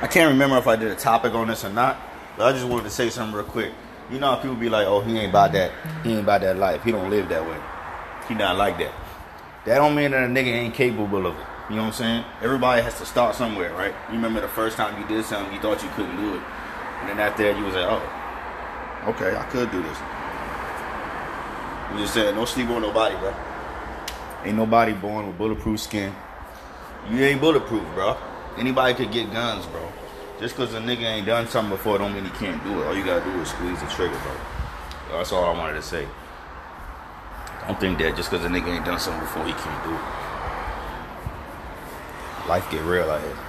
I can't remember if I did a topic on this or not, but I just wanted to say something real quick. You know how people be like, "Oh, he ain't about that. He ain't about that life. He don't live that way. He not like that." That don't mean that a nigga ain't capable of it. You know what I'm saying? Everybody has to start somewhere, right? You remember the first time you did something, you thought you couldn't do it, and then after that, you was like, "Oh, okay, I could do this." I'm just saying, don't sleep on nobody, bro. Ain't nobody born with bulletproof skin. You ain't bulletproof, bro. Anybody could get guns, bro. Just because a nigga ain't done something before don't mean he can't do it. All you gotta do is squeeze the trigger, bro. That's all I wanted to say. Don't think that just because a nigga ain't done something before he can't do it. Life get real out here.